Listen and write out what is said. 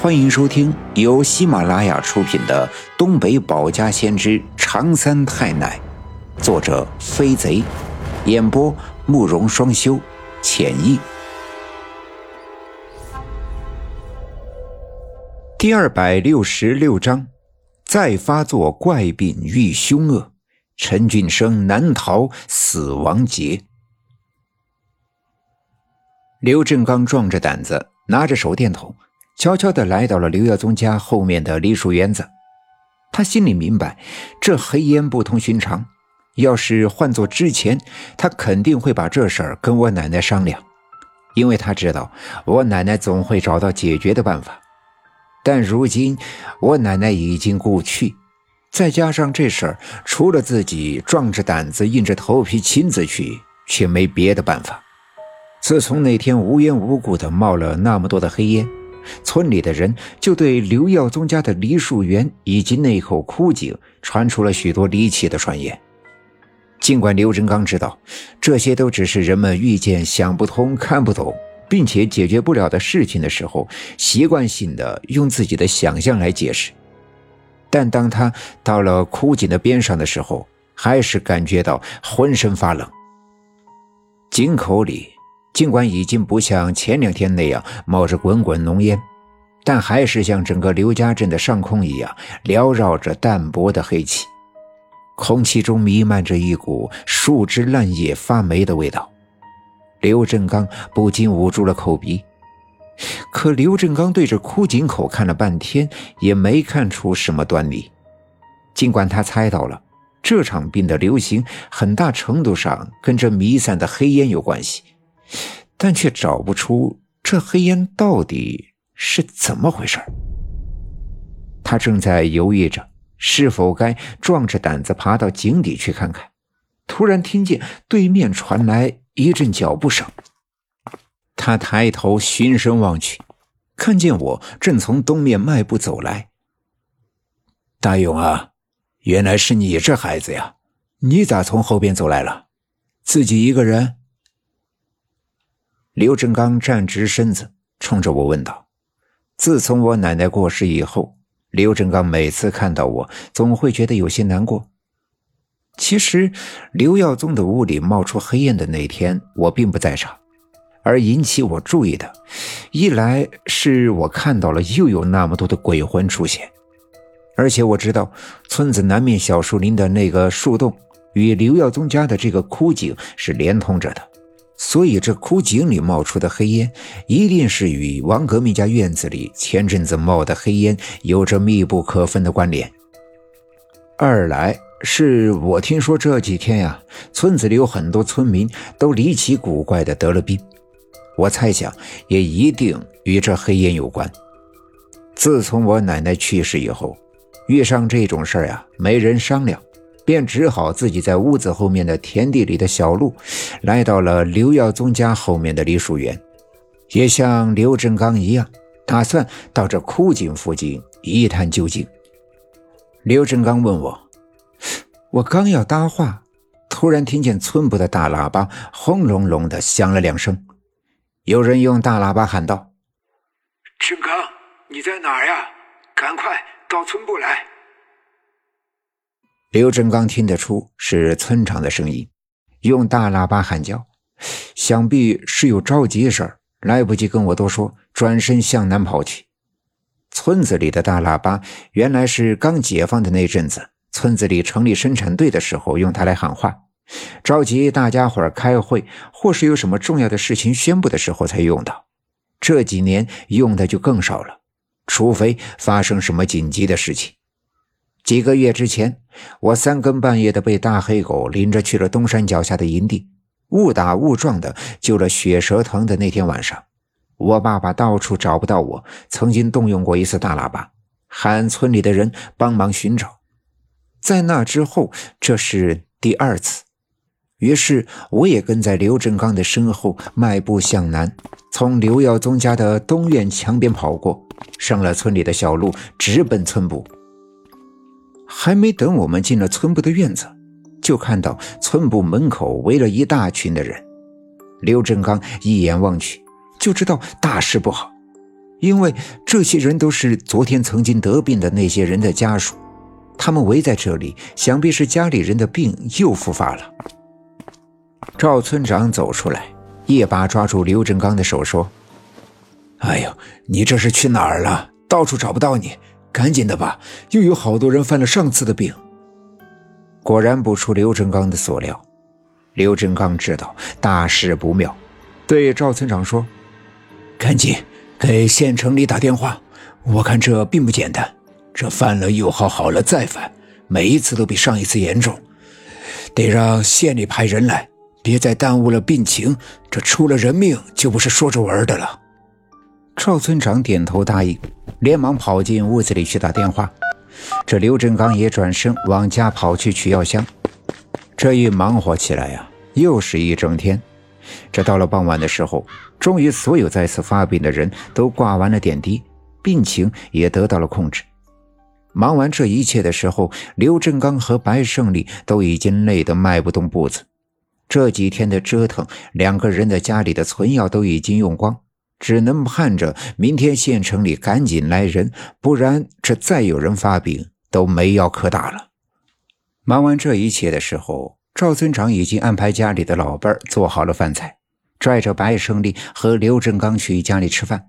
欢迎收听由喜马拉雅出品的《东北保家先知长三太奶》，作者飞贼，演播慕容双修，浅意。第二百六十六章，再发作怪病愈凶恶，陈俊生难逃死亡劫。刘振刚壮着胆子，拿着手电筒。悄悄地来到了刘耀宗家后面的梨树园子，他心里明白，这黑烟不同寻常。要是换做之前，他肯定会把这事儿跟我奶奶商量，因为他知道我奶奶总会找到解决的办法。但如今我奶奶已经故去，再加上这事儿，除了自己壮着胆子、硬着头皮亲自去，却没别的办法。自从那天无缘无故的冒了那么多的黑烟。村里的人就对刘耀宗家的梨树园以及那口枯井传出了许多离奇的传言。尽管刘振刚知道这些都只是人们遇见想不通、看不懂，并且解决不了的事情的时候，习惯性的用自己的想象来解释，但当他到了枯井的边上的时候，还是感觉到浑身发冷。井口里。尽管已经不像前两天那样冒着滚滚浓烟，但还是像整个刘家镇的上空一样缭绕着淡薄的黑气，空气中弥漫着一股树枝烂叶发霉的味道。刘振刚不禁捂住了口鼻，可刘振刚对着枯井口看了半天，也没看出什么端倪。尽管他猜到了这场病的流行很大程度上跟这弥散的黑烟有关系。但却找不出这黑烟到底是怎么回事他正在犹豫着是否该壮着胆子爬到井底去看看，突然听见对面传来一阵脚步声。他抬头循声望去，看见我正从东面迈步走来。大勇啊，原来是你这孩子呀！你咋从后边走来了？自己一个人？刘振刚站直身子，冲着我问道：“自从我奶奶过世以后，刘振刚每次看到我，总会觉得有些难过。其实，刘耀宗的屋里冒出黑烟的那天，我并不在场。而引起我注意的，一来是我看到了又有那么多的鬼魂出现，而且我知道村子南面小树林的那个树洞与刘耀宗家的这个枯井是连通着的。”所以，这枯井里冒出的黑烟，一定是与王革命家院子里前阵子冒的黑烟有着密不可分的关联。二来是我听说这几天呀，村子里有很多村民都离奇古怪的得了病，我猜想也一定与这黑烟有关。自从我奶奶去世以后，遇上这种事儿呀，没人商量。便只好自己在屋子后面的田地里的小路，来到了刘耀宗家后面的梨树园，也像刘振刚一样，打算到这枯井附近一探究竟。刘振刚问我，我刚要搭话，突然听见村部的大喇叭轰隆隆的响了两声，有人用大喇叭喊道：“振刚，你在哪儿呀？赶快到村部来！”刘振刚听得出是村长的声音，用大喇叭喊叫，想必是有着急事儿，来不及跟我多说，转身向南跑去。村子里的大喇叭原来是刚解放的那阵子，村子里成立生产队的时候用它来喊话，召集大家伙开会或是有什么重要的事情宣布的时候才用到。这几年用的就更少了，除非发生什么紧急的事情。几个月之前，我三更半夜的被大黑狗领着去了东山脚下的营地，误打误撞的救了血蛇藤的那天晚上，我爸爸到处找不到我，曾经动用过一次大喇叭，喊村里的人帮忙寻找。在那之后，这是第二次，于是我也跟在刘振刚的身后迈步向南，从刘耀宗家的东院墙边跑过，上了村里的小路，直奔村部。还没等我们进了村部的院子，就看到村部门口围了一大群的人。刘振刚一眼望去，就知道大事不好。因为这些人都是昨天曾经得病的那些人的家属，他们围在这里，想必是家里人的病又复发了。赵村长走出来，一把抓住刘振刚的手，说：“哎呦，你这是去哪儿了？到处找不到你，赶紧的吧！又有好多人犯了上次的病。”果然不出刘振刚的所料，刘振刚知道大事不妙，对赵村长说：“赶紧。”给县城里打电话，我看这并不简单。这犯了又好，好了再犯，每一次都比上一次严重，得让县里派人来，别再耽误了病情。这出了人命就不是说着玩的了。赵村长点头答应，连忙跑进屋子里去打电话。这刘振刚也转身往家跑去取药箱。这一忙活起来呀，又是一整天。这到了傍晚的时候，终于所有再次发病的人都挂完了点滴，病情也得到了控制。忙完这一切的时候，刘振刚和白胜利都已经累得迈不动步子。这几天的折腾，两个人的家里的存药都已经用光，只能盼着明天县城里赶紧来人，不然这再有人发病都没药可打了。忙完这一切的时候。赵村长已经安排家里的老伴做好了饭菜，拽着白胜利和刘振刚去家里吃饭。